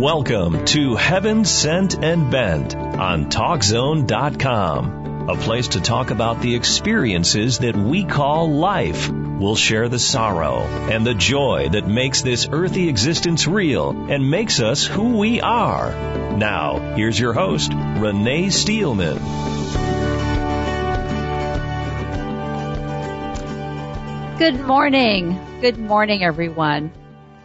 Welcome to Heaven Sent and Bent on TalkZone.com, a place to talk about the experiences that we call life. We'll share the sorrow and the joy that makes this earthly existence real and makes us who we are. Now, here's your host, Renee Steelman. Good morning. Good morning, everyone.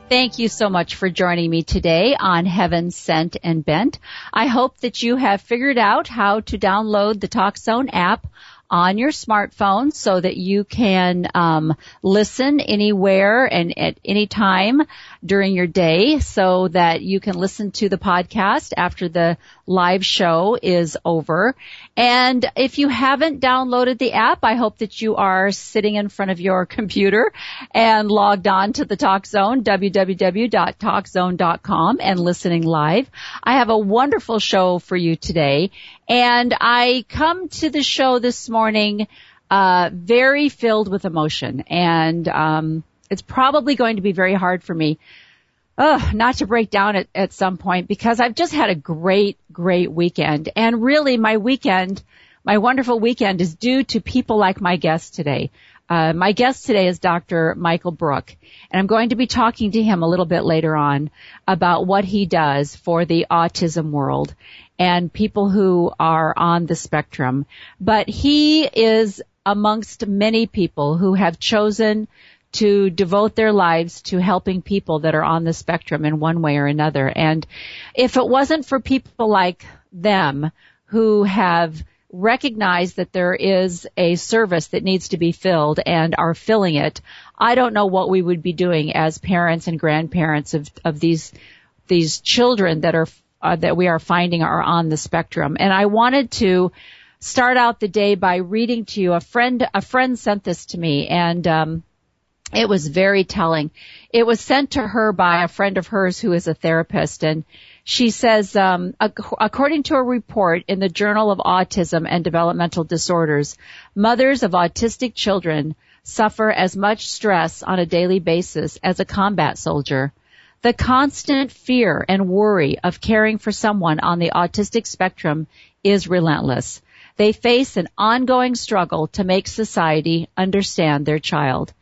Thank you so much for joining me today on Heaven Sent and Bent. I hope that you have figured out how to download the TalkZone app on your smartphone so that you can um, listen anywhere and at any time during your day so that you can listen to the podcast after the live show is over. And if you haven't downloaded the app, I hope that you are sitting in front of your computer and logged on to the Talk Zone, www.talkzone.com and listening live. I have a wonderful show for you today and I come to the show this morning, uh, very filled with emotion and, um, it's probably going to be very hard for me uh, not to break down at, at some point because I've just had a great, great weekend. And really my weekend, my wonderful weekend is due to people like my guest today. Uh, my guest today is Dr. Michael Brooke, and I'm going to be talking to him a little bit later on about what he does for the autism world and people who are on the spectrum. But he is amongst many people who have chosen to devote their lives to helping people that are on the spectrum in one way or another. And if it wasn't for people like them who have recognized that there is a service that needs to be filled and are filling it, I don't know what we would be doing as parents and grandparents of, of these, these children that are, uh, that we are finding are on the spectrum. And I wanted to start out the day by reading to you a friend, a friend sent this to me and, um, it was very telling. It was sent to her by a friend of hers who is a therapist and she says, um, according to a report in the Journal of Autism and Developmental Disorders, mothers of autistic children suffer as much stress on a daily basis as a combat soldier. The constant fear and worry of caring for someone on the autistic spectrum is relentless. They face an ongoing struggle to make society understand their child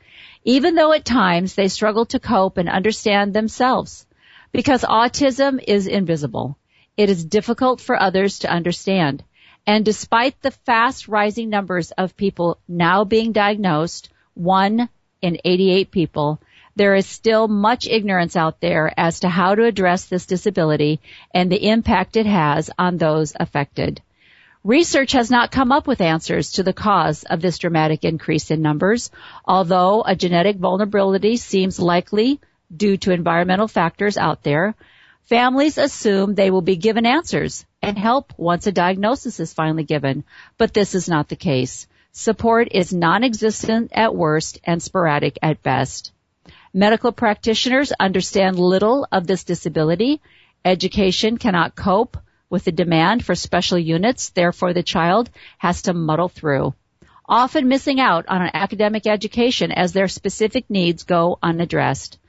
even though at times they struggle to cope and understand themselves. Because autism is invisible. It is difficult for others to understand. And despite the fast rising numbers of people now being diagnosed, one in 88 people, there is still much ignorance out there as to how to address this disability and the impact it has on those affected. Research has not come up with answers to the cause of this dramatic increase in numbers, although a genetic vulnerability seems likely due to environmental factors out there. Families assume they will be given answers and help once a diagnosis is finally given, but this is not the case. Support is non-existent at worst and sporadic at best. Medical practitioners understand little of this disability. Education cannot cope with the demand for special units, therefore the child has to muddle through, often missing out on an academic education as their specific needs go unaddressed.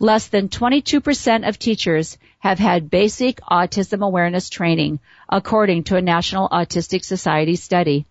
Less than 22% of teachers have had basic autism awareness training, according to a National Autistic Society study.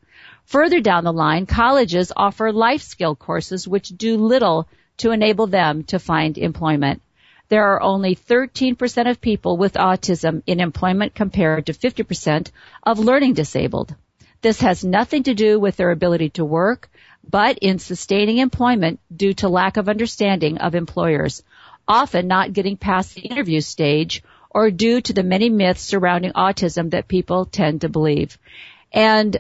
Further down the line, colleges offer life skill courses which do little to enable them to find employment there are only 13% of people with autism in employment compared to 50% of learning disabled. This has nothing to do with their ability to work, but in sustaining employment due to lack of understanding of employers, often not getting past the interview stage or due to the many myths surrounding autism that people tend to believe. And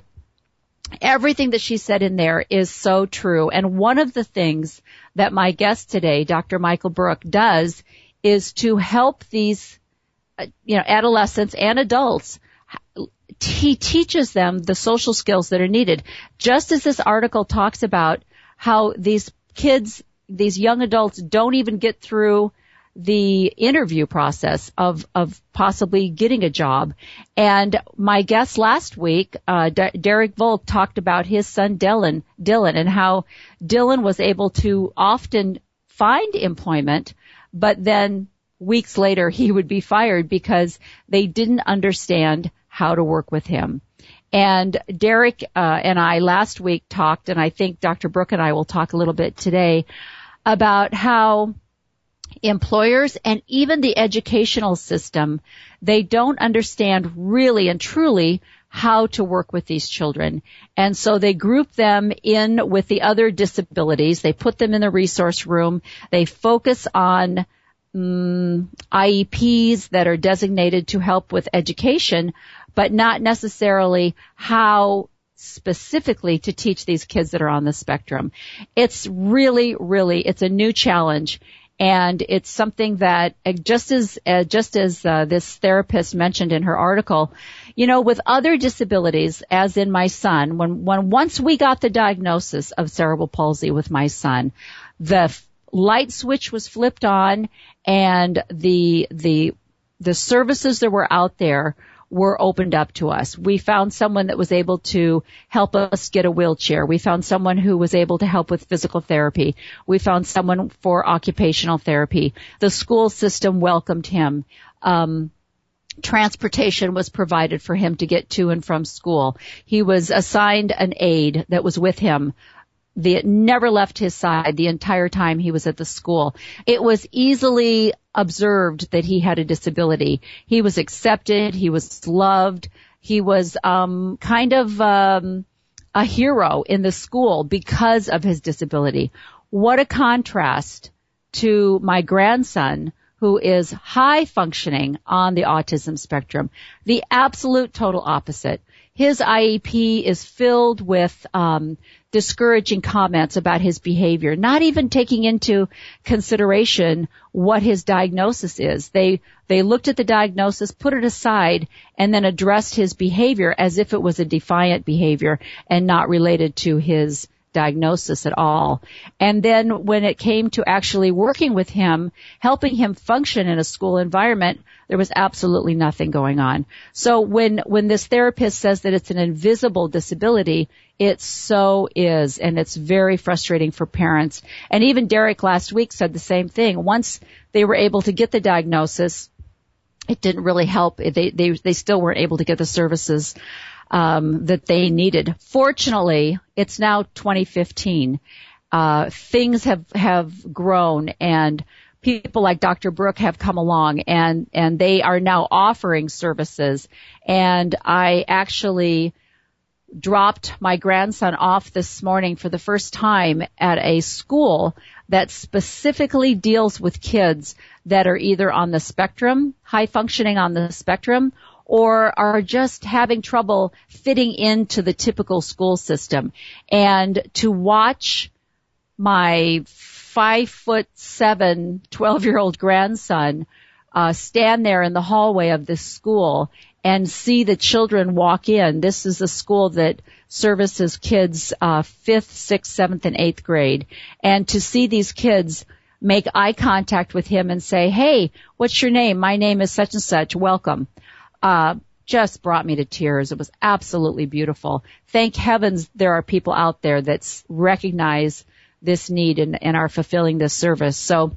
everything that she said in there is so true. And one of the things that my guest today, Dr. Michael Brooke, does is to help these, uh, you know, adolescents and adults. He teaches them the social skills that are needed. Just as this article talks about how these kids, these young adults don't even get through the interview process of of possibly getting a job. And my guest last week, uh, D- Derek Volk, talked about his son Dylan, Dylan, and how Dylan was able to often find employment, but then weeks later he would be fired because they didn't understand how to work with him. And Derek uh, and I last week talked, and I think Dr. Brooke and I will talk a little bit today about how employers and even the educational system, they don't understand really and truly how to work with these children. And so they group them in with the other disabilities. They put them in the resource room. They focus on um, IEPs that are designated to help with education, but not necessarily how specifically to teach these kids that are on the spectrum. It's really, really, it's a new challenge and it's something that just as uh, just as uh, this therapist mentioned in her article, you know, with other disabilities, as in my son, when when once we got the diagnosis of cerebral palsy with my son, the f- light switch was flipped on, and the the the services that were out there were opened up to us. We found someone that was able to help us get a wheelchair. We found someone who was able to help with physical therapy. We found someone for occupational therapy. The school system welcomed him. Um, transportation was provided for him to get to and from school. He was assigned an aide that was with him the never left his side the entire time he was at the school. It was easily observed that he had a disability. He was accepted, he was loved, he was um kind of um a hero in the school because of his disability. What a contrast to my grandson who is high functioning on the autism spectrum. The absolute total opposite. His IEP is filled with um, discouraging comments about his behavior, not even taking into consideration what his diagnosis is. They, they looked at the diagnosis, put it aside, and then addressed his behavior as if it was a defiant behavior and not related to his diagnosis at all. And then when it came to actually working with him, helping him function in a school environment, there was absolutely nothing going on. So when, when this therapist says that it's an invisible disability, it so is, and it's very frustrating for parents. And even Derek last week said the same thing. Once they were able to get the diagnosis, it didn't really help. They, they, they still weren't able to get the services um, that they needed. Fortunately, it's now 2015. Uh, things have have grown, and people like Dr. Brooke have come along, and and they are now offering services. And I actually dropped my grandson off this morning for the first time at a school that specifically deals with kids that are either on the spectrum, high functioning on the spectrum, or are just having trouble fitting into the typical school system. And to watch my five foot seven, 12 year old grandson, uh, stand there in the hallway of this school and see the children walk in. This is a school that services kids, uh, fifth, sixth, seventh, and eighth grade. And to see these kids make eye contact with him and say, hey, what's your name? My name is such and such. Welcome uh, just brought me to tears. It was absolutely beautiful. Thank heavens there are people out there that recognize this need and, and are fulfilling this service. So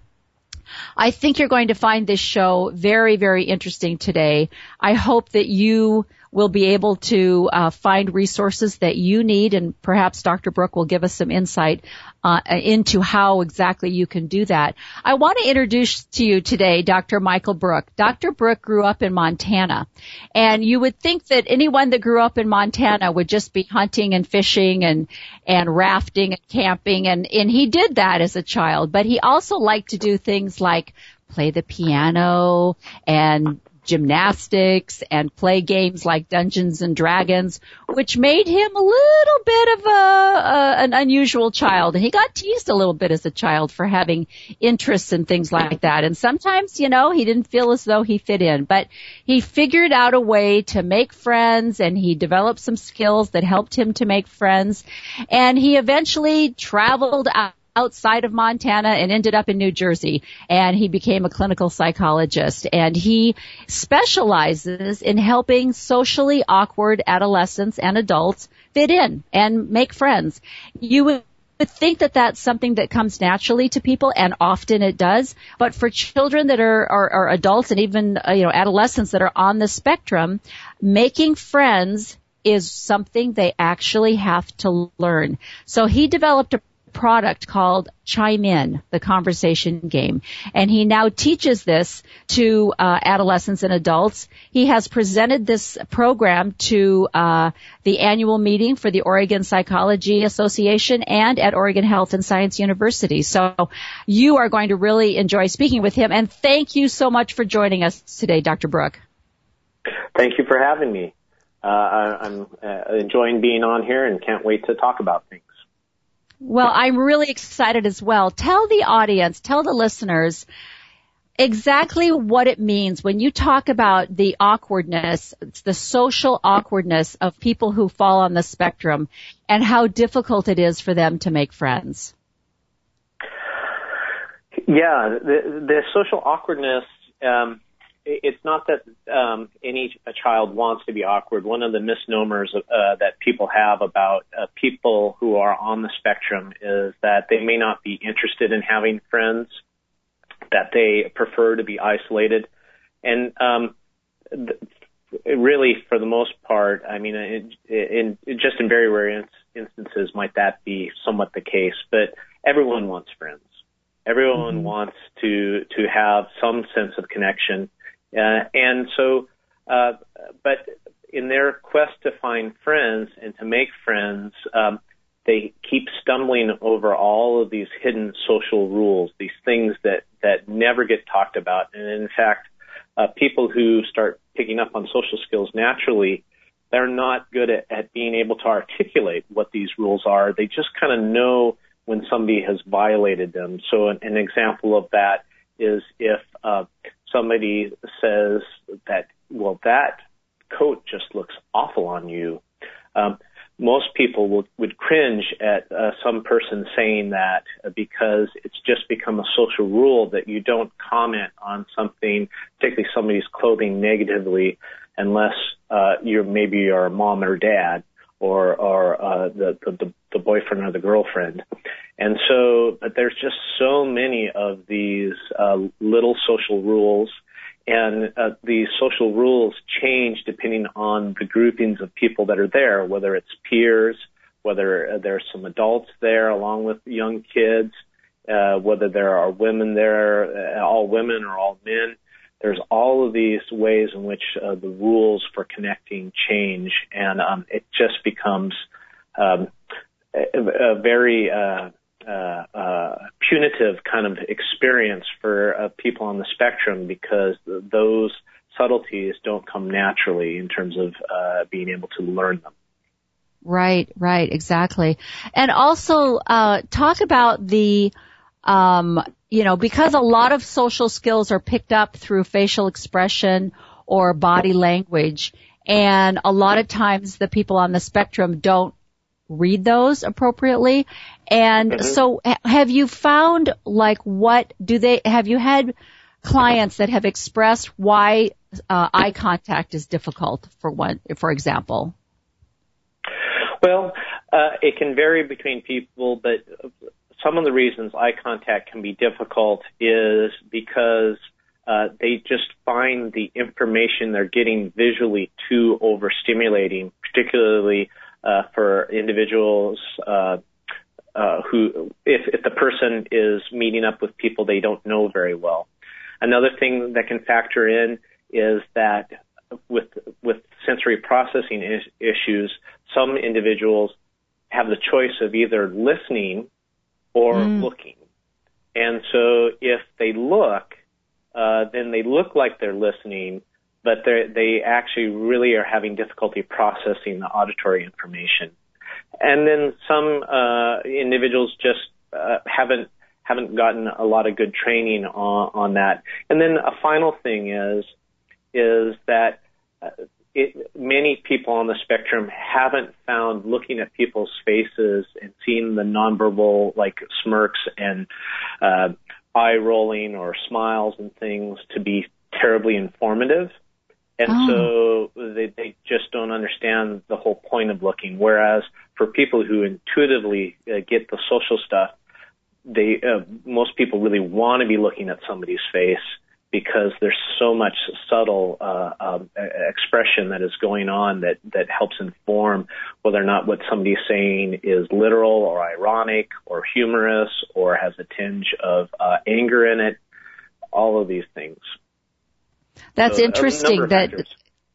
I think you're going to find this show very, very interesting today. I hope that you will be able to uh, find resources that you need, and perhaps Dr. Brooke will give us some insight uh, into how exactly you can do that. I want to introduce to you today Dr. Michael Brooke. Dr. Brooke grew up in Montana, and you would think that anyone that grew up in Montana would just be hunting and fishing and and rafting and camping, and and he did that as a child, but he also liked to do things like play the piano and gymnastics and play games like Dungeons and Dragons, which made him a little bit of a, a an unusual child. And he got teased a little bit as a child for having interests in things like that. And sometimes, you know, he didn't feel as though he fit in, but he figured out a way to make friends and he developed some skills that helped him to make friends. And he eventually traveled out outside of Montana and ended up in New Jersey and he became a clinical psychologist and he specializes in helping socially awkward adolescents and adults fit in and make friends. You would think that that's something that comes naturally to people, and often it does. But for children that are, are, are adults and even uh, you know adolescents that are on the spectrum, making friends is something they actually have to learn. So he developed a product called Chime In, the conversation game. And he now teaches this to uh, adolescents and adults. He has presented this program to uh, the annual meeting for the Oregon Psychology Association and at Oregon Health and Science University. So you are going to really enjoy speaking with him. And thank you so much for joining us today, Dr. Brooke. Thank you for having me. Uh, I, am uh, enjoying being on here and can't wait to talk about things. Well, I'm really excited as well. Tell the audience, tell the listeners exactly what it means when you talk about the awkwardness, the social awkwardness of people who fall on the spectrum and how difficult it is for them to make friends. Yeah, the, the social awkwardness, um, it's not that um, any a child wants to be awkward. One of the misnomers uh, that people have about uh, people who are on the spectrum is that they may not be interested in having friends, that they prefer to be isolated, and um, th- really, for the most part, I mean, in, in, in just in very rare in- instances might that be somewhat the case, but everyone wants friends. Everyone mm-hmm. wants to to have some sense of connection uh, and so, uh, but in their quest to find friends and to make friends, um, they keep stumbling over all of these hidden social rules, these things that, that never get talked about. And in fact, uh, people who start picking up on social skills naturally, they're not good at, at being able to articulate what these rules are. They just kind of know when somebody has violated them. So an, an example of that is if uh, somebody says that, well, that coat just looks awful on you. Um, most people would, would cringe at uh, some person saying that because it's just become a social rule that you don't comment on something, particularly somebody's clothing negatively, unless uh, you're maybe your mom or dad or or uh, the, the the boyfriend or the girlfriend. And so, but there's just so many of these uh, little social rules, and uh, these social rules change depending on the groupings of people that are there, whether it's peers, whether there's some adults there along with young kids, uh, whether there are women there, uh, all women or all men. There's all of these ways in which uh, the rules for connecting change, and um, it just becomes um, a, a very uh, uh, uh, punitive kind of experience for uh, people on the spectrum because those subtleties don't come naturally in terms of uh, being able to learn them. Right, right, exactly. And also talk about the, um, you know, because a lot of social skills are picked up through facial expression or body language, and a lot of times the people on the spectrum don't read those appropriately. And mm-hmm. so have you found like what do they, have you had clients that have expressed why uh, eye contact is difficult for one, for example? Well, uh, it can vary between people, but some of the reasons eye contact can be difficult is because uh, they just find the information they're getting visually too overstimulating, particularly uh, for individuals uh, uh, who, if, if the person is meeting up with people they don't know very well. Another thing that can factor in is that with with sensory processing is, issues, some individuals have the choice of either listening or mm. looking. And so if they look, uh, then they look like they're listening, but they actually really are having difficulty processing the auditory information. And then some uh, individuals just uh, haven't haven't gotten a lot of good training on, on that. And then a final thing is is that uh, it, many people on the spectrum haven't found looking at people's faces and seeing the nonverbal like smirks and uh, eye rolling or smiles and things to be terribly informative. And oh. so they, they just don't understand the whole point of looking. Whereas for people who intuitively uh, get the social stuff, they uh, most people really want to be looking at somebody's face because there's so much subtle uh, uh, expression that is going on that that helps inform whether or not what somebody's saying is literal or ironic or humorous or has a tinge of uh, anger in it. All of these things. That's so, interesting. That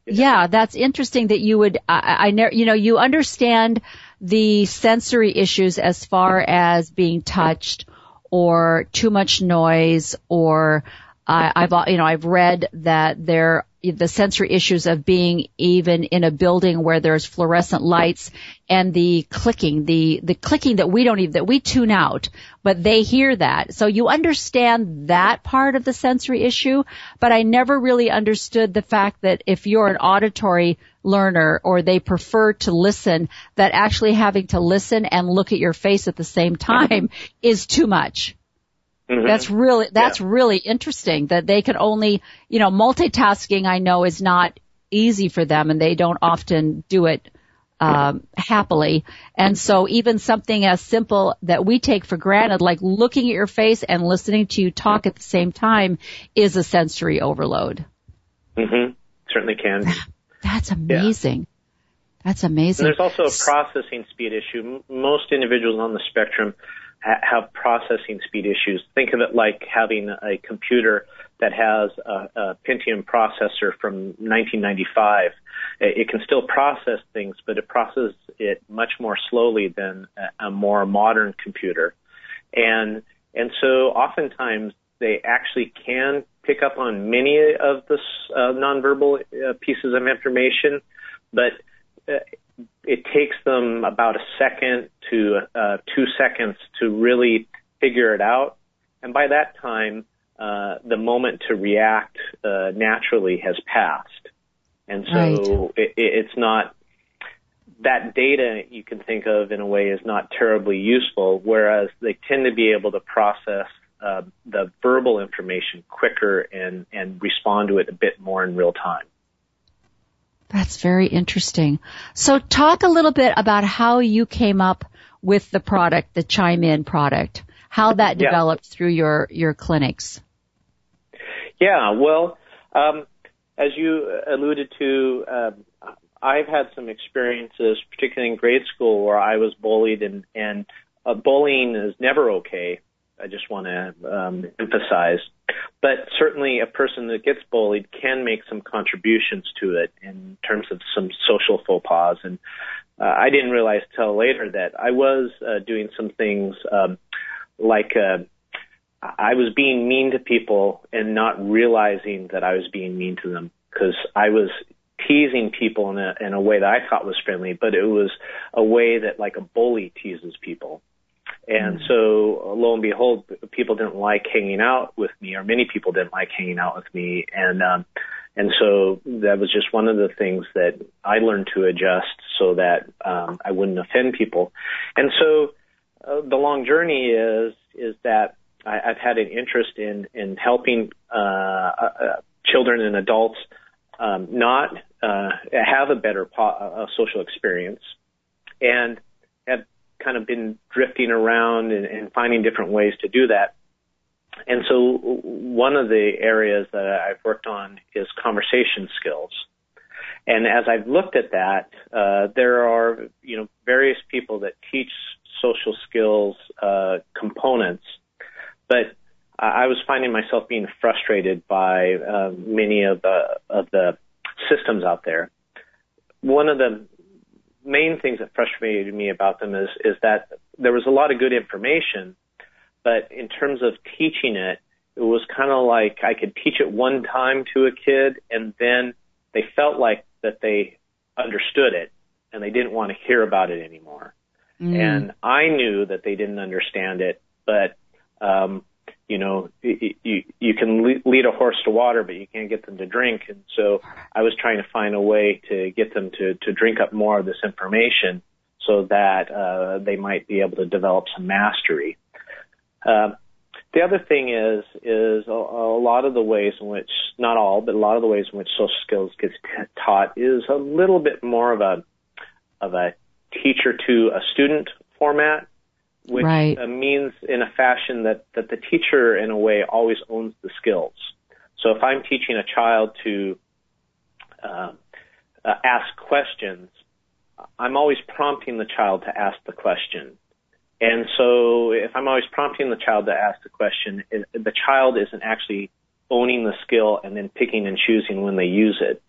yeah, that's interesting that you would. I, I never. You know, you understand the sensory issues as far as being touched or too much noise or I, I've uh, you know I've read that there the sensory issues of being even in a building where there's fluorescent lights and the clicking, the the clicking that we don't even that we tune out, but they hear that. So you understand that part of the sensory issue, but I never really understood the fact that if you're an auditory learner or they prefer to listen, that actually having to listen and look at your face at the same time is too much. Mm-hmm. That's really, that's yeah. really interesting that they can only, you know, multitasking I know is not easy for them and they don't often do it, um, happily. And so even something as simple that we take for granted, like looking at your face and listening to you talk at the same time is a sensory overload. Mm-hmm. Certainly can. That's amazing. Yeah. That's amazing. And there's also a processing speed issue. Most individuals on the spectrum have processing speed issues. Think of it like having a computer that has a, a Pentium processor from 1995. It, it, can still process things, but it processes it much more slowly than a, a more modern computer. And and so oftentimes they actually can pick up on many of the uh, nonverbal uh, pieces of information, but uh, it takes them about a second to uh, two seconds to really figure it out. And by that time, uh, the moment to react uh, naturally has passed. And so right. it, it's not that data you can think of in a way is not terribly useful, whereas they tend to be able to process uh, the verbal information quicker and, and respond to it a bit more in real time. That's very interesting. So talk a little bit about how you came up with the product, the Chime In product, how that developed yeah. through your, your clinics. Yeah, well, um, as you alluded to, um, I've had some experiences, particularly in grade school, where I was bullied, and and uh, bullying is never okay. I just want to um, emphasize. But certainly, a person that gets bullied can make some contributions to it in terms of some social faux pas. And uh, I didn't realize till later that I was uh, doing some things um, like uh, I was being mean to people and not realizing that I was being mean to them because I was teasing people in a in a way that I thought was friendly, but it was a way that like a bully teases people. And mm. so lo and behold, people didn't like hanging out with me, or many people didn't like hanging out with me. And, um, and so that was just one of the things that I learned to adjust so that, um, I wouldn't offend people. And so, uh, the long journey is, is that I, I've had an interest in, in helping, uh, uh, children and adults, um, not, uh, have a better po- uh, social experience and kind of been drifting around and, and finding different ways to do that. And so one of the areas that I've worked on is conversation skills. And as I've looked at that, uh, there are, you know, various people that teach social skills uh, components, but I was finding myself being frustrated by uh, many of the of the systems out there. One of the main things that frustrated me about them is is that there was a lot of good information, but in terms of teaching it, it was kind of like I could teach it one time to a kid, and then they felt like that they understood it, and they didn't want to hear about it anymore. Mm. And I knew that they didn't understand it, but um, you know, you, you, can lead a horse to water, but you can't get them to drink. And so I was trying to find a way to get them to, to drink up more of this information so that, uh, they might be able to develop some mastery. Uh, the other thing is, is a, a lot of the ways in which, not all, but a lot of the ways in which social skills gets t- taught is a little bit more of a, of a teacher to a student format, which right. uh, means in a fashion that, that the teacher, in a way, always owns the skills. So if I'm teaching a child to uh, uh, ask questions, I'm always prompting the child to ask the question. And so if I'm always prompting the child to ask the question, it, the child isn't actually owning the skill and then picking and choosing when they use it.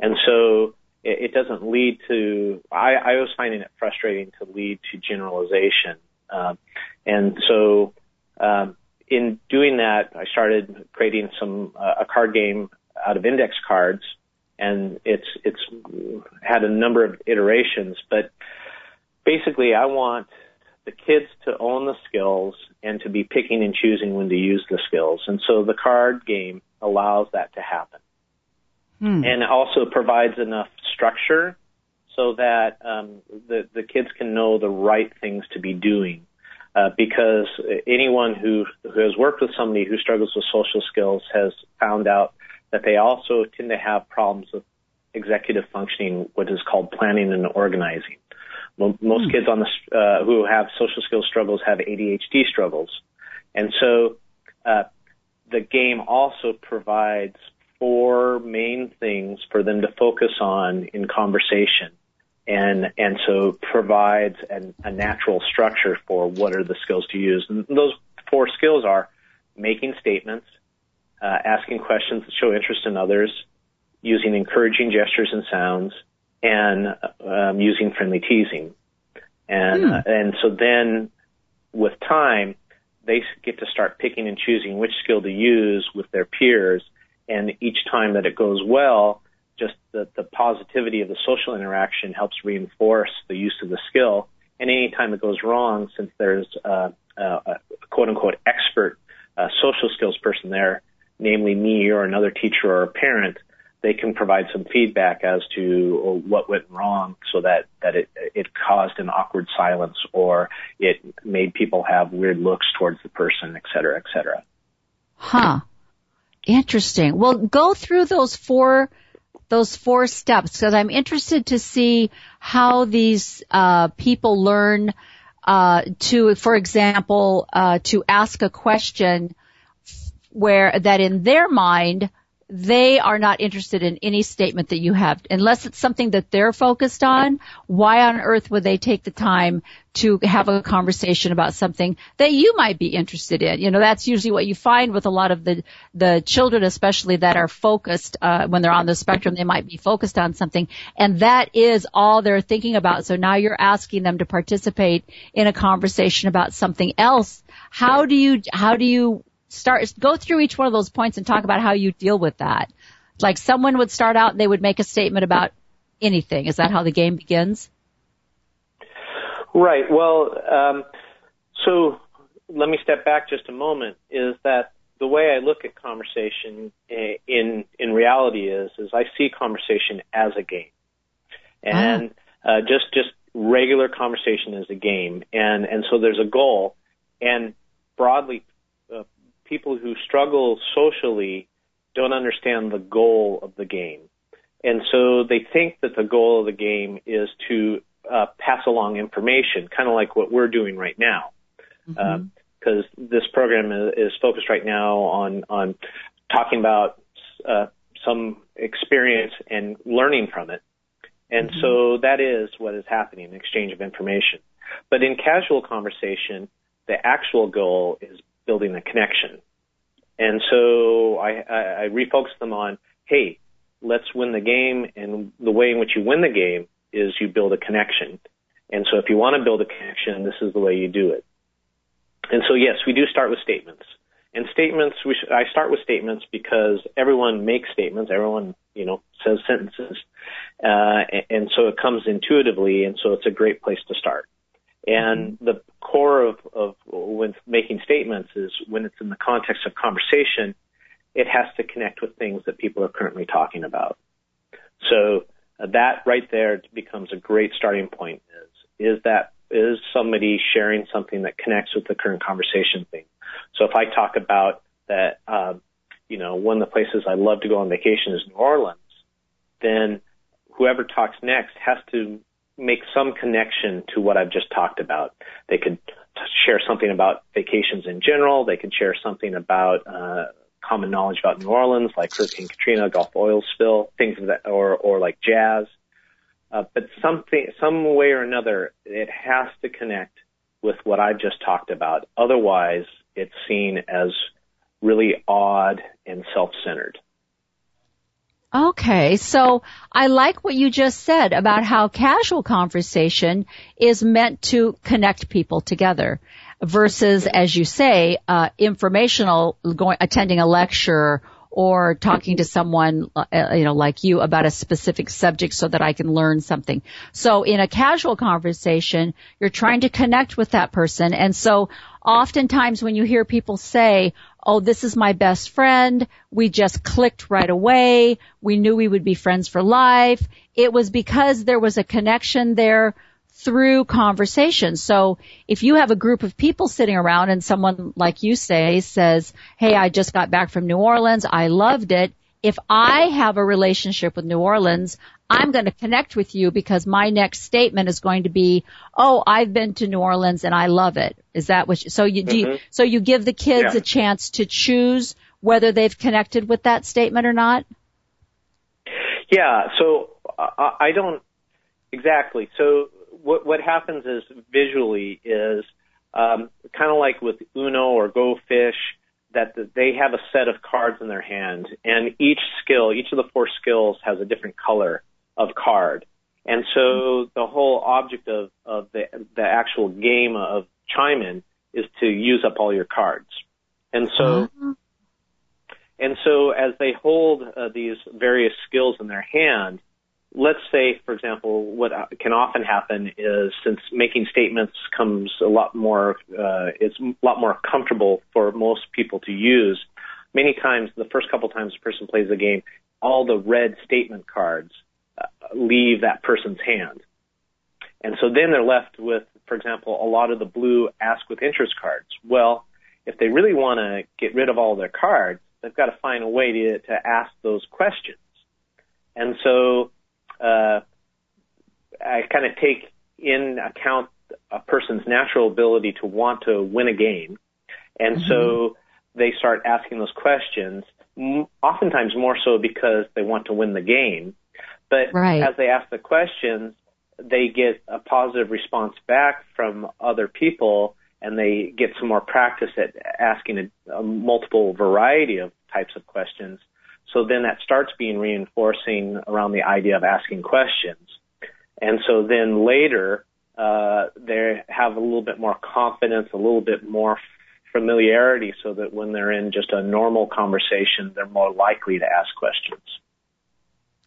And so it, it doesn't lead to, I, I was finding it frustrating to lead to generalization. Um, and so, um, in doing that, I started creating some, uh, a card game out of index cards and it's, it's had a number of iterations, but basically I want the kids to own the skills and to be picking and choosing when to use the skills. And so the card game allows that to happen. Hmm. And also provides enough structure so that um, the, the kids can know the right things to be doing. Uh, because anyone who, who has worked with somebody who struggles with social skills has found out that they also tend to have problems with executive functioning, what is called planning and organizing. Most hmm. kids on the uh, who have social skills struggles have ADHD struggles, and so uh, the game also provides four main things for them to focus on in conversation, and and so provides an, a natural structure for what are the skills to use. And those four skills are making statements, uh, asking questions that show interest in others, using encouraging gestures and sounds, and um, using friendly teasing. And hmm. uh, and so then with time, they get to start picking and choosing which skill to use with their peers. And each time that it goes well, just the, the positivity of the social interaction helps reinforce the use of the skill. And anytime it goes wrong, since there's a, a, a quote unquote expert uh, social skills person there, namely me or another teacher or a parent, they can provide some feedback as to what went wrong so that, that it, it caused an awkward silence or it made people have weird looks towards the person, et cetera, et cetera. Huh. Interesting. Well, go through those four, those four steps because I'm interested to see how these, uh, people learn, uh, to, for example, uh, to ask a question where that in their mind, they are not interested in any statement that you have unless it's something that they're focused on. Why on earth would they take the time to have a conversation about something that you might be interested in? You know, that's usually what you find with a lot of the the children, especially that are focused uh, when they're on the spectrum. They might be focused on something, and that is all they're thinking about. So now you're asking them to participate in a conversation about something else. How do you how do you start, go through each one of those points and talk about how you deal with that. Like someone would start out and they would make a statement about anything. Is that how the game begins? Right. Well, um, so let me step back just a moment. Is that the way I look at conversation in in reality is is I see conversation as a game, and ah. uh, just just regular conversation as a game, and and so there's a goal, and broadly people who struggle socially don't understand the goal of the game. And so they think that the goal of the game is to uh, pass along information, kind of like what we're doing right now. Because mm-hmm. uh, this program is, is, focused right now on on talking about uh, some experience and learning from it. And mm-hmm. so that is what is happening, exchange of information. But in casual conversation, the actual goal is building a connection. And so I, I, I refocus them on, hey, let's win the game. And the way in which you win the game is you build a connection. And so if you want to build a connection, this is the way you do it. And so yes, we do start with statements. And statements, we sh- I start with statements because everyone makes statements. Everyone, you know, says sentences. Uh, and, and so it comes intuitively. And so it's a great place to start. And mm-hmm. the core of, of when making statements is when it's in the context of conversation, it has to connect with things that people are currently talking about. So uh, that right there becomes a great starting point is, is that, is somebody sharing something that connects with the current conversation thing? So if I talk about that, uh, you know, one of the places I love to go on vacation is New Orleans, then whoever talks next has to make some connection to what I've just talked about. They could share something about vacations in general. They could share something about uh, common knowledge about New Orleans, like Hurricane Katrina, Gulf oil spill, things of that, or or like jazz. Uh, but something, some way or another, it has to connect with what I've just talked about. Otherwise, it's seen as really odd and self-centered. Okay, so I like what you just said about how casual conversation is meant to connect people together versus, as you say, uh, informational, going, attending a lecture or talking to someone, uh, you know, like you about a specific subject so that I can learn something. So in a casual conversation, you're trying to connect with that person. And so oftentimes when you hear people say, oh, this is my best friend. We just clicked right away. We knew we would be friends for life. It was because there was a connection there through conversation. So if you have a group of people sitting around and someone like you say says, Hey, I just got back from New Orleans. I loved it. If I have a relationship with New Orleans, I'm going to connect with you because my next statement is going to be, "Oh, I've been to New Orleans and I love it." Is that what? You, so you, mm-hmm. you so you give the kids yeah. a chance to choose whether they've connected with that statement or not. Yeah. So I, I don't exactly. So what what happens is visually is um, kind of like with Uno or Go Fish that they have a set of cards in their hand, and each skill, each of the four skills, has a different color of card. And so the whole object of, of the, the actual game of chime-in is to use up all your cards. And so, uh-huh. and so as they hold uh, these various skills in their hand, let's say, for example, what can often happen is since making statements comes a lot more, uh, it's a lot more comfortable for most people to use. Many times, the first couple times a person plays the game, all the red statement cards leave that person's hand. And so then they're left with, for example, a lot of the blue ask with interest cards. Well, if they really want to get rid of all their cards, they've got to find a way to, to ask those questions. And so, uh, I kind of take in account a person's natural ability to want to win a game. And mm-hmm. so they start asking those questions, oftentimes more so because they want to win the game but right. as they ask the questions, they get a positive response back from other people and they get some more practice at asking a, a multiple variety of types of questions. So then that starts being reinforcing around the idea of asking questions. And so then later, uh, they have a little bit more confidence, a little bit more familiarity so that when they're in just a normal conversation, they're more likely to ask questions.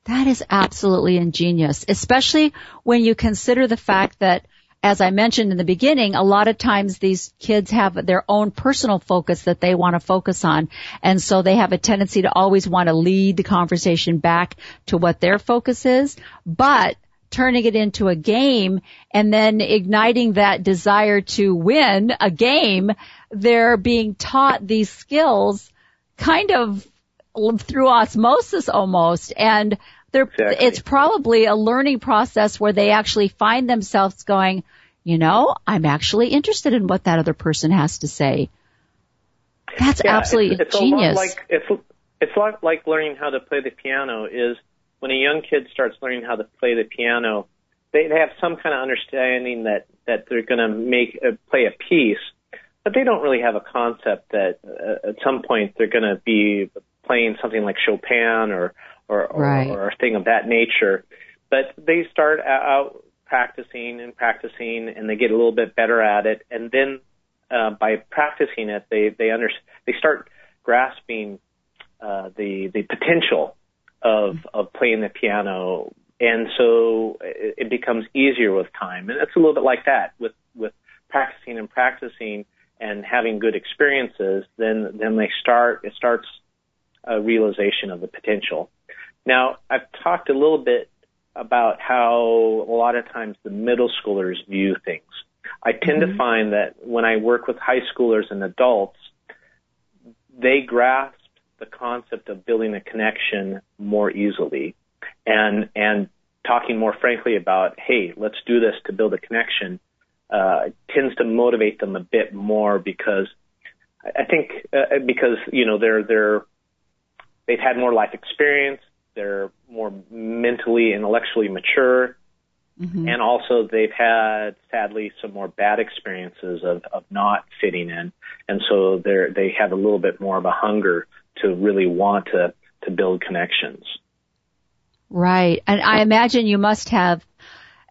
That is absolutely ingenious, especially when you consider the fact that as I mentioned in the beginning, a lot of times these kids have their own personal focus that they want to focus on. And so they have a tendency to always want to lead the conversation back to what their focus is. But turning it into a game and then igniting that desire to win a game, they're being taught these skills kind of through osmosis almost. And exactly. it's probably a learning process where they actually find themselves going, you know, I'm actually interested in what that other person has to say. That's yeah, absolutely it's, it's genius. like, it's, it's like, like learning how to play the piano is when a young kid starts learning how to play the piano, they, they have some kind of understanding that, that they're going to make, uh, play a piece, but they don't really have a concept that uh, at some point they're going to be playing something like Chopin or or, right. or, or a thing of that nature. But they start out practicing and practicing, and they get a little bit better at it, and then uh, by practicing it, they they under they start grasping uh, the the potential of of playing the piano, and so it, it becomes easier with time. And it's a little bit like that with with practicing and practicing and having good experiences. Then then they start it starts a realization of the potential. Now, I've talked a little bit about how a lot of times the middle schoolers view things. I tend mm-hmm. to find that when I work with high schoolers and adults, they grasp the concept of building a connection more easily and and talking more frankly about, hey, let's do this to build a connection, uh, tends to motivate them a bit more because I think uh, because you know they're they're they've had more life experience, they're more mentally intellectually mature, mm-hmm. and also they've had sadly some more bad experiences of of not fitting in, and so they're they have a little bit more of a hunger to really want to to build connections. Right. And I imagine you must have,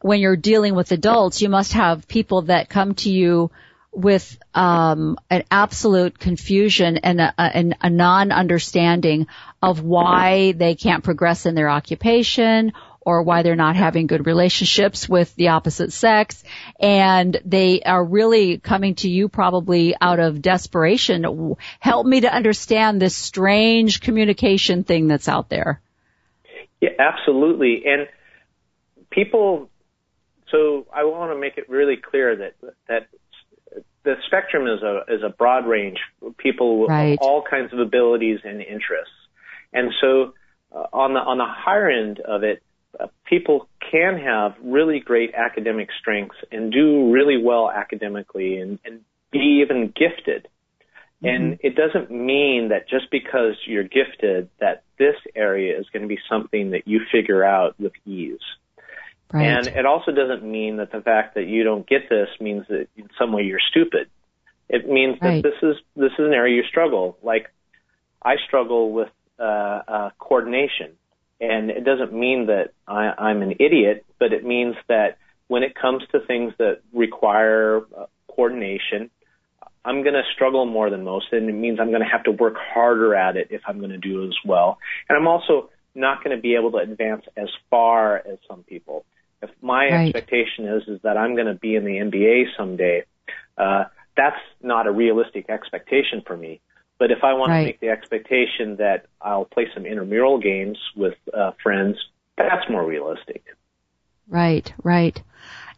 when you're dealing with adults, you must have people that come to you with um, an absolute confusion and a, a, a non-understanding of why they can't progress in their occupation or why they're not having good relationships with the opposite sex. And they are really coming to you probably out of desperation. Help me to understand this strange communication thing that's out there. Yeah, absolutely. And people, so I want to make it really clear that, that the spectrum is a, is a broad range. People with right. all kinds of abilities and interests. And so, uh, on the, on the higher end of it, uh, people can have really great academic strengths and do really well academically and, and be even gifted. And mm-hmm. it doesn't mean that just because you're gifted that this area is going to be something that you figure out with ease. Right. And it also doesn't mean that the fact that you don't get this means that in some way you're stupid. It means right. that this is this is an area you struggle. Like I struggle with uh, uh, coordination, and it doesn't mean that I, I'm an idiot, but it means that when it comes to things that require uh, coordination, I'm going to struggle more than most, and it means I'm going to have to work harder at it if I'm going to do as well. And I'm also not going to be able to advance as far as some people. If my right. expectation is is that I'm going to be in the NBA someday, uh, that's not a realistic expectation for me. But if I want right. to make the expectation that I'll play some intramural games with uh, friends, that's more realistic. Right, right.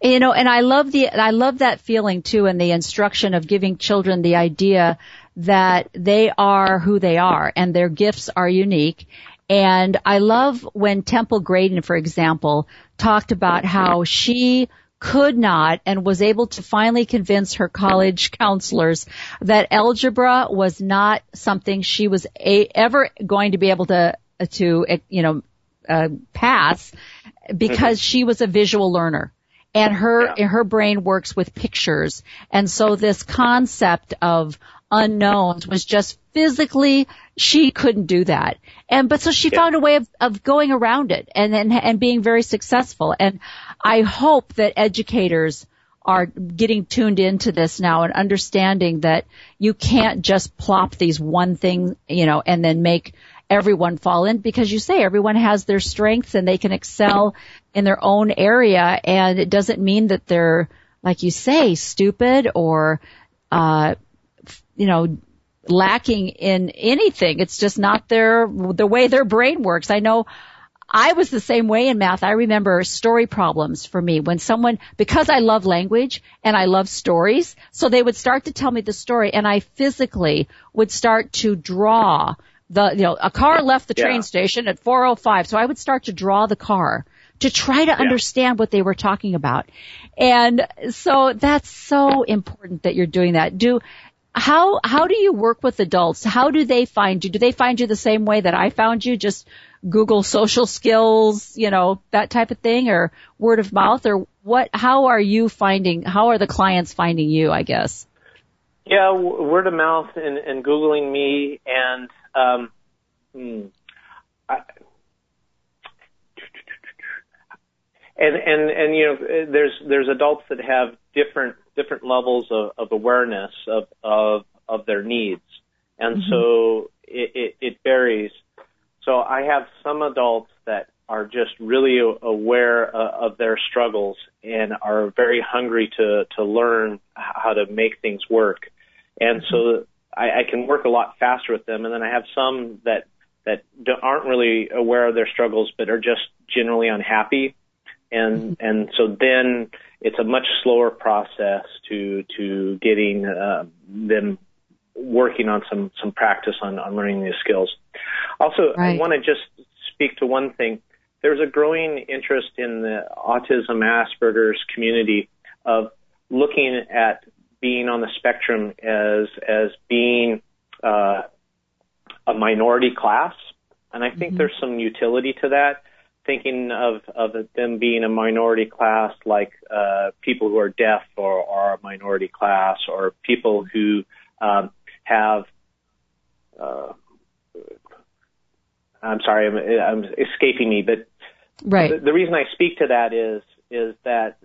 You know, and I love the, I love that feeling too and the instruction of giving children the idea that they are who they are and their gifts are unique. And I love when Temple Grandin, for example, talked about how she could not and was able to finally convince her college counselors that algebra was not something she was a, ever going to be able to to you know uh, pass because she was a visual learner and her yeah. her brain works with pictures and so this concept of unknowns was just physically she couldn't do that. And but so she yeah. found a way of, of going around it and, and and being very successful. And i hope that educators are getting tuned into this now and understanding that you can't just plop these one thing you know and then make everyone fall in. Because you say everyone has their strengths and they can excel in their own area. And it doesn't mean that they're like you say stupid or uh you know lacking in anything it's just not their the way their brain works i know I was the same way in math. I remember story problems for me when someone, because I love language and I love stories, so they would start to tell me the story and I physically would start to draw the, you know, a car left the yeah. train station at 405. So I would start to draw the car to try to yeah. understand what they were talking about. And so that's so important that you're doing that. Do, how, how do you work with adults? How do they find you? Do they find you the same way that I found you? Just Google social skills, you know, that type of thing or word of mouth or what, how are you finding, how are the clients finding you, I guess? Yeah, word of mouth and, and Googling me and um, hmm, I, and and and you know, there's there's adults that have different different levels of, of awareness of of of their needs, and mm-hmm. so it, it, it varies. So I have some adults that are just really aware uh, of their struggles and are very hungry to to learn how to make things work. And so I, I can work a lot faster with them. And then I have some that that aren't really aware of their struggles, but are just generally unhappy. And mm-hmm. and so then it's a much slower process to to getting uh, them working on some some practice on on learning these skills. Also, right. I want to just speak to one thing. there's a growing interest in the autism Asperger's community of looking at being on the spectrum as as being uh, a minority class, and I think mm-hmm. there's some utility to that. Thinking of of them being a minority class, like uh, people who are deaf or are a minority class, or people who um, have. Uh, I'm sorry, I'm, I'm escaping me, but right. The, the reason I speak to that is is that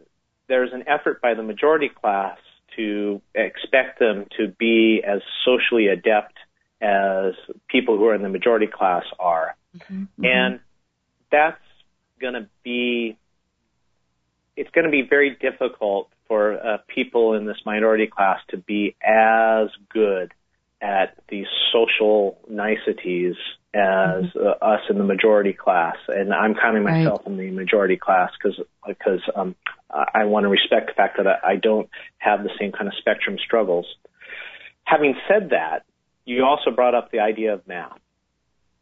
there's an effort by the majority class to expect them to be as socially adept as people who are in the majority class are. Mm-hmm. And that's going to be, it's going to be very difficult for uh, people in this minority class to be as good at these social niceties as mm-hmm. uh, us in the majority class. And I'm counting myself right. in the majority class because because um, I want to respect the fact that I, don't have the same kind of spectrum struggles. Having said that, you also brought up the idea of math,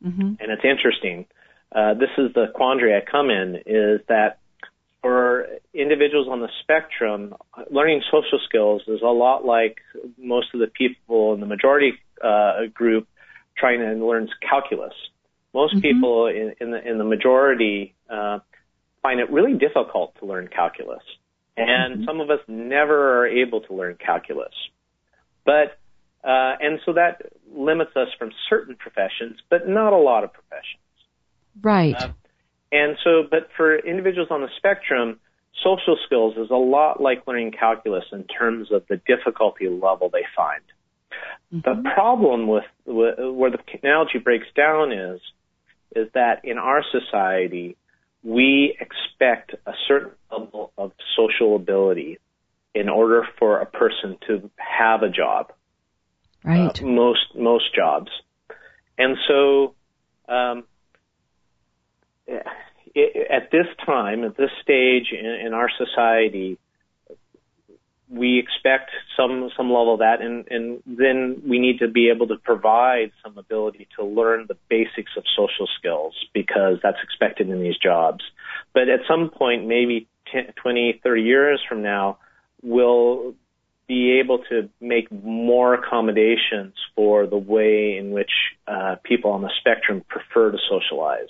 mm-hmm. and it's interesting. Uh, this is the quandary I come in: is that for individuals on the spectrum, learning social skills is a lot like most of the people in the majority uh, group trying to learn calculus. Most mm-hmm. people in, in, the in the majority uh, find it really difficult to learn calculus, and mm-hmm. some of us never are able to learn calculus. But uh, and so that limits us from certain professions, but not a lot of professions. Right. Uh, and so, but for individuals on the spectrum, social skills is a lot like learning calculus in terms of the difficulty level they find. Mm-hmm. The problem with, with where the analogy breaks down is is that in our society we expect a certain level of social ability in order for a person to have a job. Right. Uh, most most jobs, and so um, at this time, at this stage in, in our society, we expect some some level of that, and, and then we need to be able to provide some ability to learn the basics of social skills because that's expected in these jobs. But at some point, maybe 10, 20, 30 years from now, we'll be able to make more accommodations for the way in which uh, people on the spectrum prefer to socialize.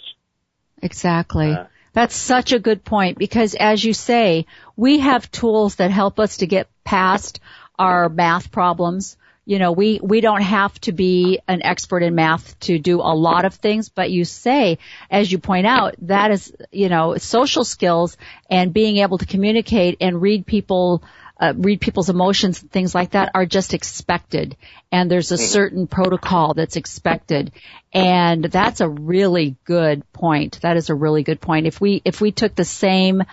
Exactly. Uh, that's such a good point because as you say, we have tools that help us to get past our math problems. You know, we, we don't have to be an expert in math to do a lot of things, but you say, as you point out, that is, you know, social skills and being able to communicate and read people uh, read people's emotions and things like that are just expected and there's a mm-hmm. certain protocol that's expected and that's a really good point that is a really good point if we if we took the same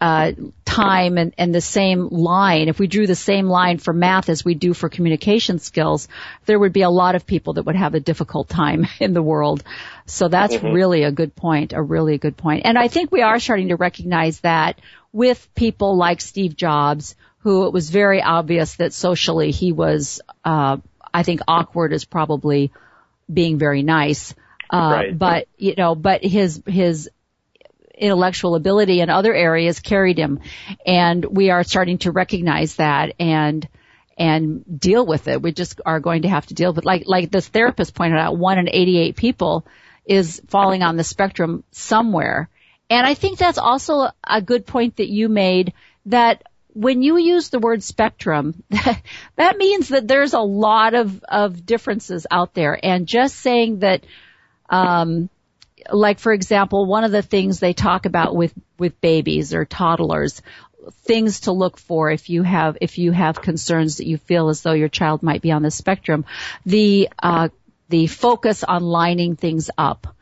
uh, time and, and the same line, if we drew the same line for math as we do for communication skills, there would be a lot of people that would have a difficult time in the world. So that's mm-hmm. really a good point, a really good point. And I think we are starting to recognize that with people like Steve Jobs, who it was very obvious that socially he was, uh, I think awkward is probably being very nice. Uh, right. but, you know, but his, his intellectual ability in other areas carried him. And we are starting to recognize that and, and deal with it. We just are going to have to deal with, like, like this therapist pointed out, one in 88 people is falling on the spectrum somewhere. And I think that's also a good point that you made that when you use the word spectrum, that means that there's a lot of, of differences out there. And just saying that, um, like for example, one of the things they talk about with, with babies or toddlers, things to look for if you have, if you have concerns that you feel as though your child might be on the spectrum, the, uh, the focus on lining things up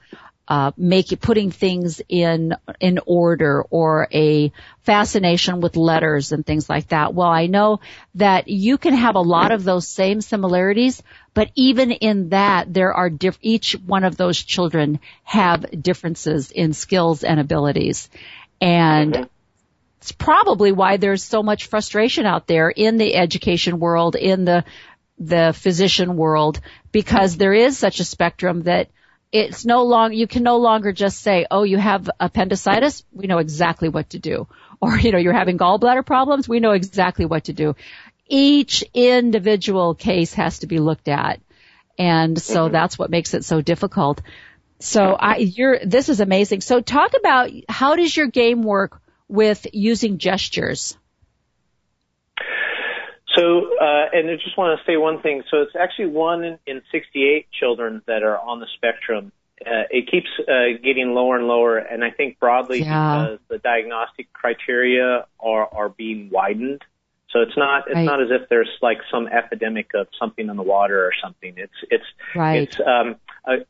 uh, make putting things in in order or a fascination with letters and things like that. Well, I know that you can have a lot of those same similarities, but even in that, there are diff- each one of those children have differences in skills and abilities, and. Mm-hmm. It's probably why there's so much frustration out there in the education world, in the the physician world, because there is such a spectrum that it's no longer, you can no longer just say, oh, you have appendicitis. We know exactly what to do. Or, you know, you're having gallbladder problems. We know exactly what to do. Each individual case has to be looked at. And so mm-hmm. that's what makes it so difficult. So I, you're, this is amazing. So talk about how does your game work with using gestures? So, uh, and I just want to say one thing. So it's actually one in, in 68 children that are on the spectrum. Uh, it keeps uh, getting lower and lower, and I think broadly yeah. because the diagnostic criteria are are being widened. So it's not it's right. not as if there's like some epidemic of something in the water or something. It's it's right. it's um a,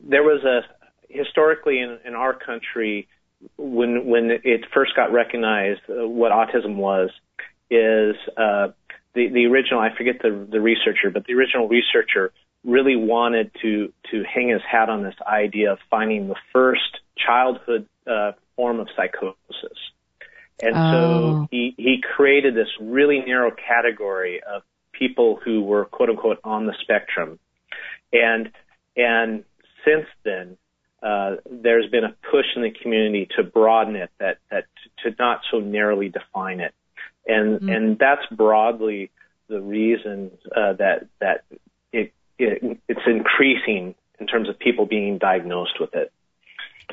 there was a historically in, in our country when when it first got recognized uh, what autism was is uh the the original I forget the the researcher, but the original researcher really wanted to to hang his hat on this idea of finding the first childhood uh, form of psychosis. And oh. so he he created this really narrow category of people who were quote unquote on the spectrum. And and since then uh, there's been a push in the community to broaden it, that that to not so narrowly define it and mm-hmm. and that's broadly the reason uh, that that it, it it's increasing in terms of people being diagnosed with it.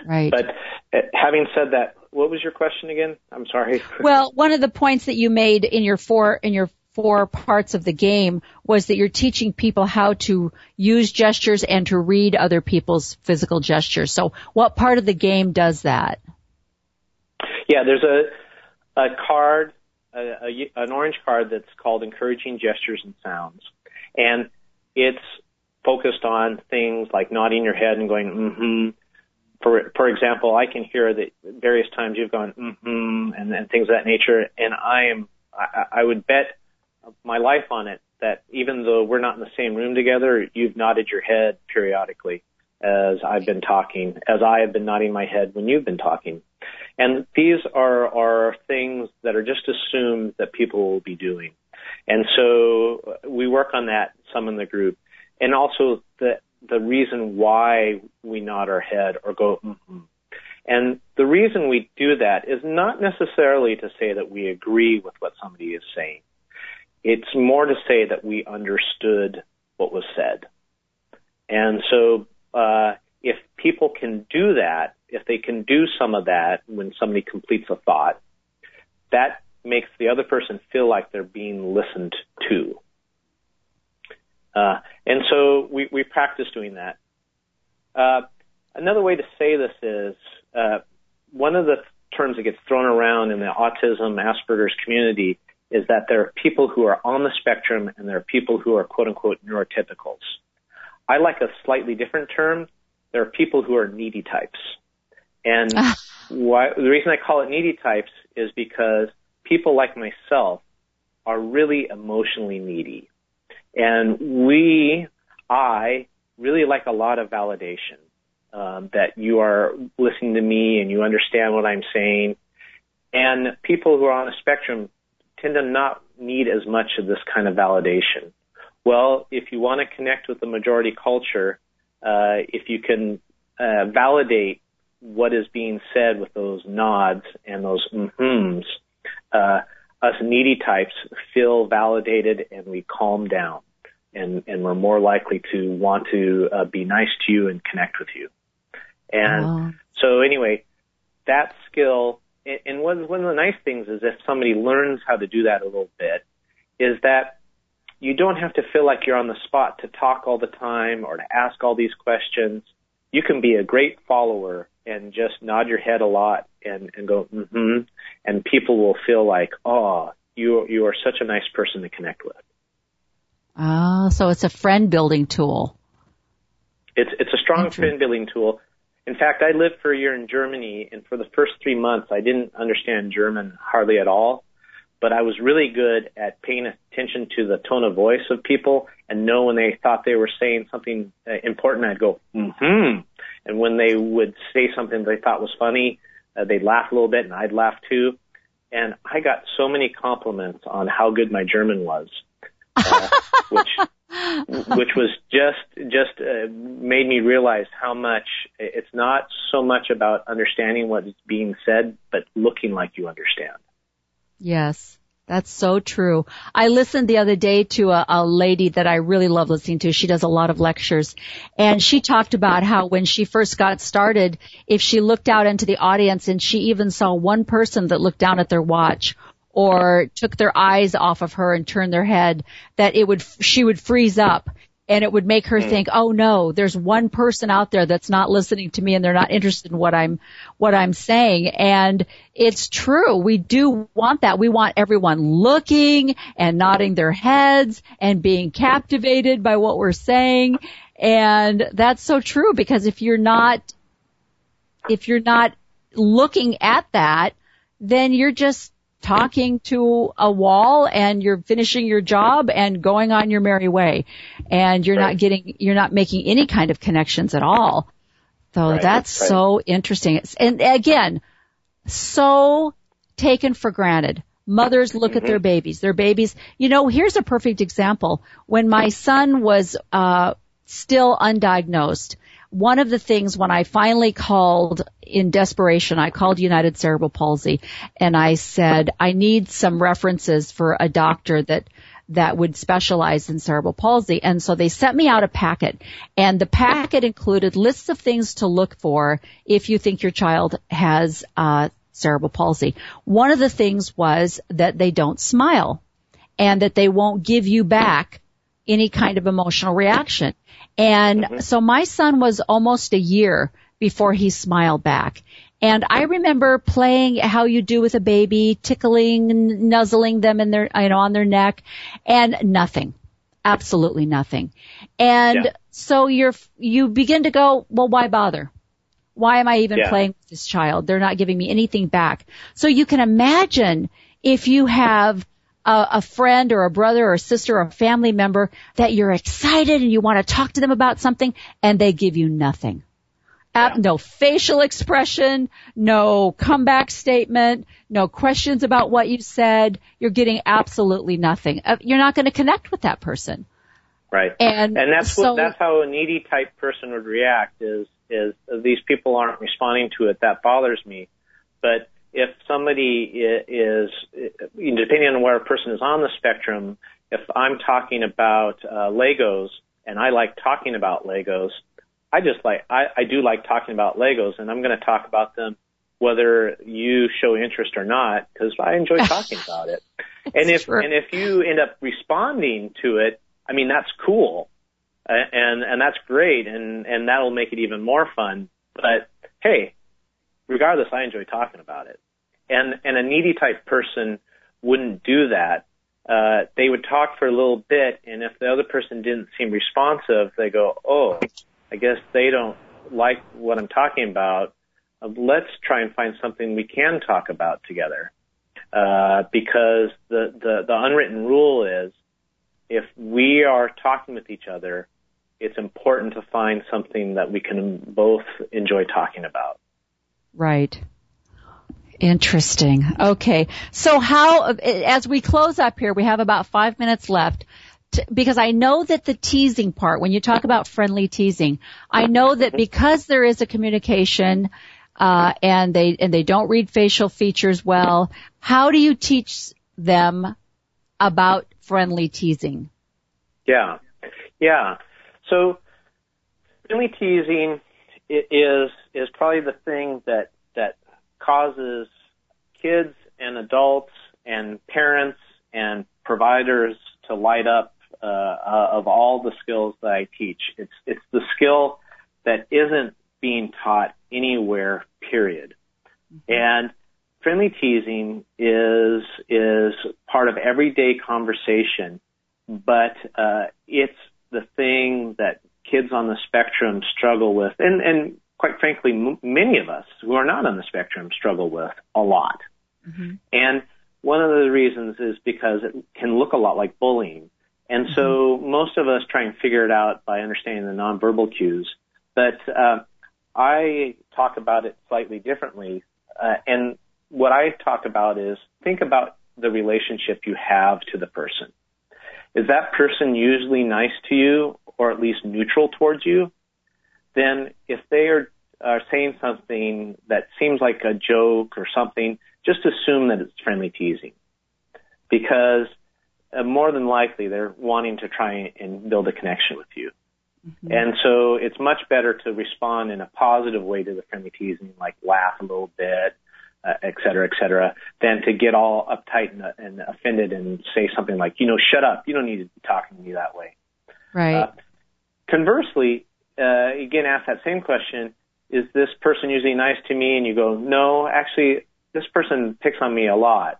Right. But uh, having said that, what was your question again? I'm sorry. Well, one of the points that you made in your four in your four parts of the game was that you're teaching people how to use gestures and to read other people's physical gestures. So, what part of the game does that? Yeah, there's a a card a, a, an orange card that's called Encouraging Gestures and Sounds. And it's focused on things like nodding your head and going, mm-hmm. For, for example, I can hear that various times you've gone, mm-hmm, and, and things of that nature. And I am, I, I would bet my life on it that even though we're not in the same room together, you've nodded your head periodically as I've been talking, as I have been nodding my head when you've been talking. And these are, are things that are just assumed that people will be doing. And so we work on that some in the group. And also the, the reason why we nod our head or go, mm-hmm. And the reason we do that is not necessarily to say that we agree with what somebody is saying. It's more to say that we understood what was said. And so, uh, if people can do that, if they can do some of that when somebody completes a thought, that makes the other person feel like they're being listened to. Uh, and so we, we practice doing that. Uh, another way to say this is uh, one of the terms that gets thrown around in the autism Asperger's community is that there are people who are on the spectrum and there are people who are quote unquote neurotypicals. I like a slightly different term. There are people who are needy types. And ah. why, the reason I call it needy types is because people like myself are really emotionally needy. And we, I, really like a lot of validation. Um, that you are listening to me and you understand what I'm saying. And people who are on a spectrum tend to not need as much of this kind of validation. Well, if you want to connect with the majority culture, uh, if you can uh, validate what is being said with those nods and those mm-hms, uh, us needy types feel validated and we calm down and, and we're more likely to want to uh, be nice to you and connect with you. And oh. so anyway, that skill, and one, one of the nice things is if somebody learns how to do that a little bit, is that you don't have to feel like you're on the spot to talk all the time or to ask all these questions. You can be a great follower and just nod your head a lot and, and go, mm-hmm. And people will feel like, oh, you, you are such a nice person to connect with. Oh, so it's a friend building tool. It's, it's a strong friend building tool. In fact, I lived for a year in Germany and for the first three months I didn't understand German hardly at all, but I was really good at paying attention to the tone of voice of people and know when they thought they were saying something uh, important, I'd go, mm-hmm. And when they would say something they thought was funny, uh, they'd laugh a little bit and I'd laugh too. And I got so many compliments on how good my German was uh, which which was just just uh, made me realize how much it's not so much about understanding what is being said, but looking like you understand. Yes. That's so true. I listened the other day to a, a, lady that I really love listening to. She does a lot of lectures and she talked about how when she first got started, if she looked out into the audience and she even saw one person that looked down at their watch or took their eyes off of her and turned their head, that it would, she would freeze up and it would make her hmm. think, oh no, there's one person out there that's not listening to me and they're not interested in what I'm, what I'm saying. And it's true. We do want that. We want everyone looking and nodding their heads and being captivated by what we're saying. And that's so true because if you're not, if you're not looking at that, then you're just talking to a wall and you're finishing your job and going on your merry way. And you're right. not getting, you're not making any kind of connections at all. So right. that's right. so interesting. And again, so taken for granted. Mothers look mm-hmm. at their babies. Their babies, you know, here's a perfect example. When my son was, uh, still undiagnosed, one of the things when I finally called in desperation, I called United Cerebral Palsy and I said, I need some references for a doctor that that would specialize in cerebral palsy. And so they sent me out a packet and the packet included lists of things to look for if you think your child has uh, cerebral palsy. One of the things was that they don't smile and that they won't give you back any kind of emotional reaction. And mm-hmm. so my son was almost a year before he smiled back. And I remember playing how you do with a baby, tickling, nuzzling them in their, you know, on their neck and nothing. Absolutely nothing. And yeah. so you're, you begin to go, well, why bother? Why am I even yeah. playing with this child? They're not giving me anything back. So you can imagine if you have a, a friend or a brother or a sister or a family member that you're excited and you want to talk to them about something and they give you nothing. Yeah. No facial expression, no comeback statement, no questions about what you said. You're getting absolutely nothing. Uh, you're not going to connect with that person. Right. And, and that's so, what, that's how a needy type person would react is, is these people aren't responding to it. That bothers me. But if somebody is, depending on where a person is on the spectrum, if I'm talking about uh, Legos and I like talking about Legos, I just like I, I do like talking about Legos, and I'm going to talk about them whether you show interest or not because I enjoy talking about it. And if true. and if you end up responding to it, I mean that's cool, uh, and and that's great, and and that'll make it even more fun. But hey, regardless, I enjoy talking about it and and a needy type person wouldn't do that. Uh, they would talk for a little bit, and if the other person didn't seem responsive, they go, "Oh, I guess they don't like what I'm talking about. Uh, let's try and find something we can talk about together." Uh, because the, the the unwritten rule is, if we are talking with each other, it's important to find something that we can both enjoy talking about. Right. Interesting. Okay. So how, as we close up here, we have about five minutes left. Because I know that the teasing part, when you talk about friendly teasing, I know that because there is a communication, uh, and they, and they don't read facial features well, how do you teach them about friendly teasing? Yeah. Yeah. So, friendly teasing is, is probably the thing that causes kids and adults and parents and providers to light up uh, uh, of all the skills that I teach. It's it's the skill that isn't being taught anywhere. Period. Mm-hmm. And friendly teasing is is part of everyday conversation, but uh, it's the thing that kids on the spectrum struggle with, and and quite frankly, m- many of us who are not on the spectrum struggle with a lot. Mm-hmm. And one of the reasons is because it can look a lot like bullying. And mm-hmm. so most of us try and figure it out by understanding the nonverbal cues. But uh, I talk about it slightly differently. Uh, and what I talk about is think about the relationship you have to the person. is that person usually nice to you or at least neutral towards you? Then if they are, are saying something that seems like a joke or something, just assume that it's friendly teasing. Because uh, more than likely they're wanting to try and build a connection with you. Mm-hmm. And so it's much better to respond in a positive way to the friendly teasing, like laugh a little bit, uh, et cetera, et cetera, than to get all uptight and, and offended and say something like, you know, shut up. You don't need to be talking to me that way. Right. Uh, conversely, uh, again, ask that same question. Is this person usually nice to me? And you go, no, actually, this person picks on me a lot.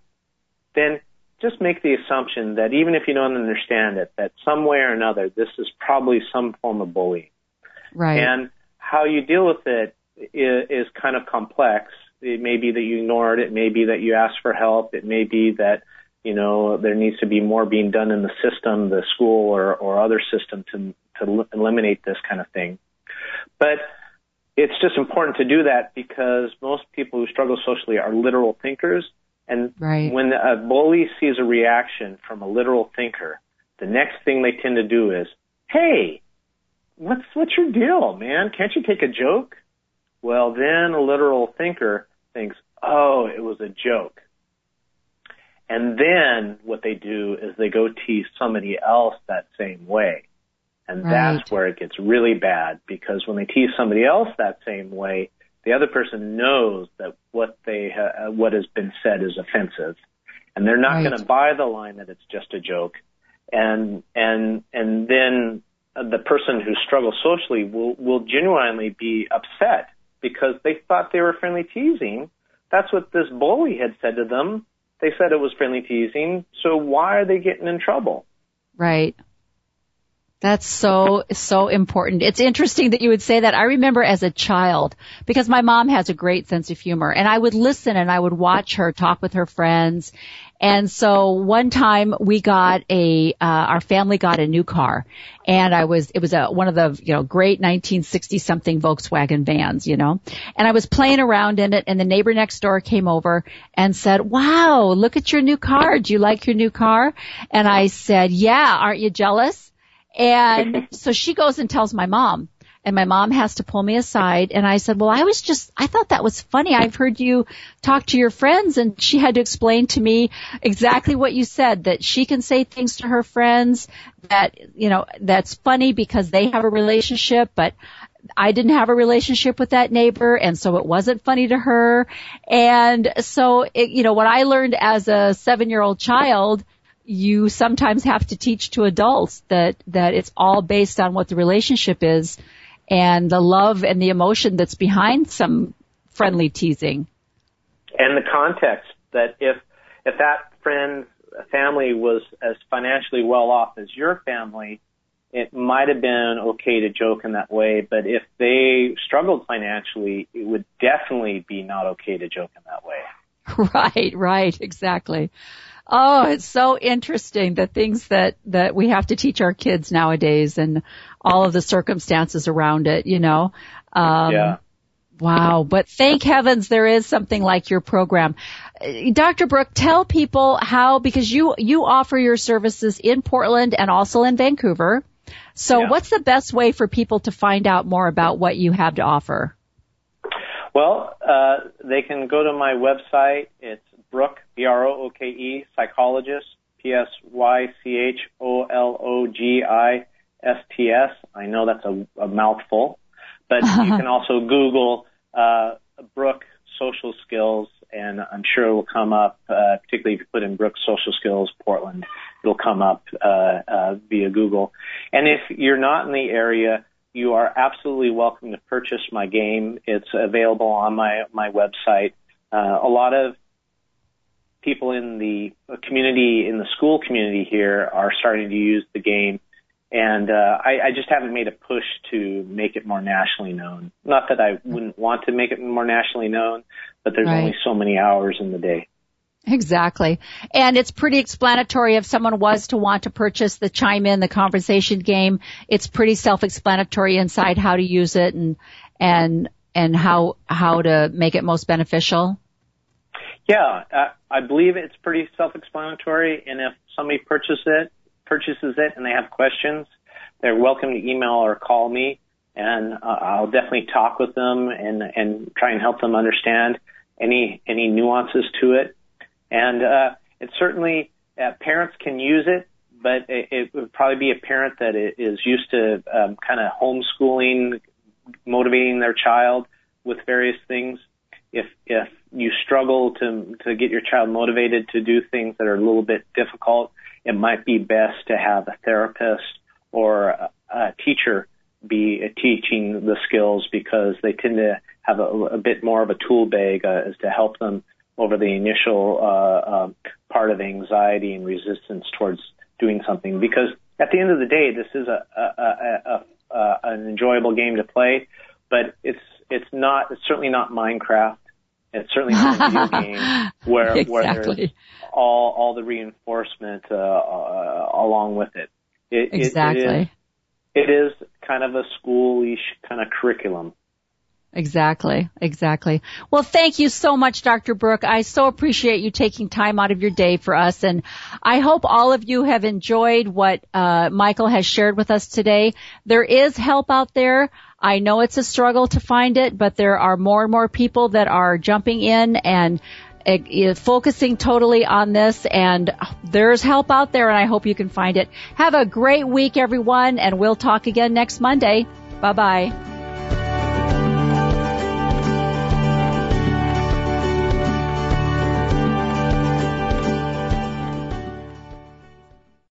Then just make the assumption that even if you don't understand it, that some way or another, this is probably some form of bullying. Right. And how you deal with it is, is kind of complex. It may be that you ignore it. It may be that you ask for help. It may be that, you know, there needs to be more being done in the system, the school or, or other system to, to eliminate this kind of thing. But it's just important to do that because most people who struggle socially are literal thinkers and right. when a bully sees a reaction from a literal thinker, the next thing they tend to do is, "Hey, what's what's your deal, man? Can't you take a joke?" Well, then a literal thinker thinks, "Oh, it was a joke." And then what they do is they go tease somebody else that same way. And right. that's where it gets really bad because when they tease somebody else that same way, the other person knows that what they ha- uh, what has been said is offensive, and they're not right. going to buy the line that it's just a joke, and and and then uh, the person who struggles socially will will genuinely be upset because they thought they were friendly teasing. That's what this bully had said to them. They said it was friendly teasing, so why are they getting in trouble? Right. That's so, so important. It's interesting that you would say that. I remember as a child, because my mom has a great sense of humor, and I would listen and I would watch her talk with her friends. And so one time we got a, uh, our family got a new car, and I was, it was a, one of the, you know, great 1960 something Volkswagen vans, you know, and I was playing around in it, and the neighbor next door came over and said, wow, look at your new car. Do you like your new car? And I said, yeah, aren't you jealous? And so she goes and tells my mom and my mom has to pull me aside and I said, well, I was just, I thought that was funny. I've heard you talk to your friends and she had to explain to me exactly what you said, that she can say things to her friends that, you know, that's funny because they have a relationship, but I didn't have a relationship with that neighbor and so it wasn't funny to her. And so, it, you know, what I learned as a seven year old child you sometimes have to teach to adults that, that it's all based on what the relationship is and the love and the emotion that's behind some friendly teasing. And the context that if, if that friend's family was as financially well off as your family, it might have been okay to joke in that way, but if they struggled financially, it would definitely be not okay to joke in that way. Right, right, exactly. Oh, it's so interesting the things that, that we have to teach our kids nowadays and all of the circumstances around it, you know. Um, yeah. Wow. But thank heavens there is something like your program. Dr. Brooke, tell people how, because you, you offer your services in Portland and also in Vancouver. So yeah. what's the best way for people to find out more about what you have to offer? Well, uh, they can go to my website. It's Brooke, B-R-O-O-K-E, psychologist, P-S-Y-C-H-O-L-O-G-I-S-T-S. I know that's a, a mouthful, but you can also Google uh, Brooke social skills, and I'm sure it will come up, uh, particularly if you put in Brooke social skills Portland, it'll come up uh, uh, via Google. And if you're not in the area, you are absolutely welcome to purchase my game. It's available on my my website. Uh, a lot of people in the community, in the school community here, are starting to use the game. And uh, I, I just haven't made a push to make it more nationally known. Not that I wouldn't want to make it more nationally known, but there's right. only so many hours in the day. Exactly. And it's pretty explanatory if someone was to want to purchase the chime in, the conversation game, it's pretty self-explanatory inside how to use it and, and, and how, how to make it most beneficial. Yeah, uh, I believe it's pretty self-explanatory, and if somebody purchases it, purchases it and they have questions, they're welcome to email or call me, and uh, I'll definitely talk with them and and try and help them understand any any nuances to it. And uh, it certainly uh, parents can use it, but it, it would probably be a parent that is used to um, kind of homeschooling, motivating their child with various things. If if you struggle to to get your child motivated to do things that are a little bit difficult, it might be best to have a therapist or a, a teacher be teaching the skills because they tend to have a, a bit more of a tool bag uh, as to help them over the initial uh, uh, part of anxiety and resistance towards doing something. Because at the end of the day, this is a, a, a, a an enjoyable game to play, but it's it's not it's certainly not Minecraft. It's certainly not a video game where exactly. where there's all all the reinforcement uh, uh, along with it. it exactly. It, it, is, it is kind of a schoolish kind of curriculum. Exactly, exactly. Well, thank you so much, Dr. Brooke. I so appreciate you taking time out of your day for us, and I hope all of you have enjoyed what uh, Michael has shared with us today. There is help out there. I know it's a struggle to find it, but there are more and more people that are jumping in and uh, focusing totally on this and there's help out there and I hope you can find it. Have a great week everyone and we'll talk again next Monday. Bye bye.